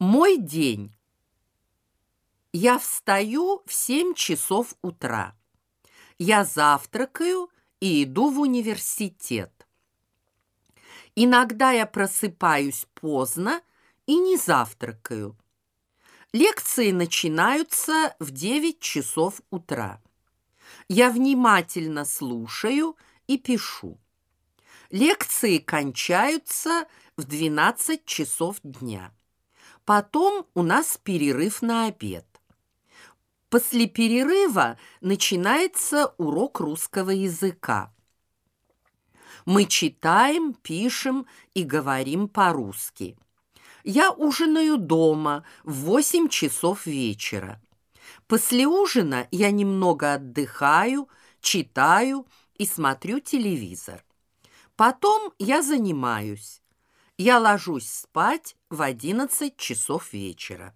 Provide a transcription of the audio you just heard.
Мой день. Я встаю в 7 часов утра. Я завтракаю и иду в университет. Иногда я просыпаюсь поздно и не завтракаю. Лекции начинаются в 9 часов утра. Я внимательно слушаю и пишу. Лекции кончаются в 12 часов дня. Потом у нас перерыв на обед. После перерыва начинается урок русского языка. Мы читаем, пишем и говорим по-русски. Я ужинаю дома в 8 часов вечера. После ужина я немного отдыхаю, читаю и смотрю телевизор. Потом я занимаюсь. Я ложусь спать в 11 часов вечера.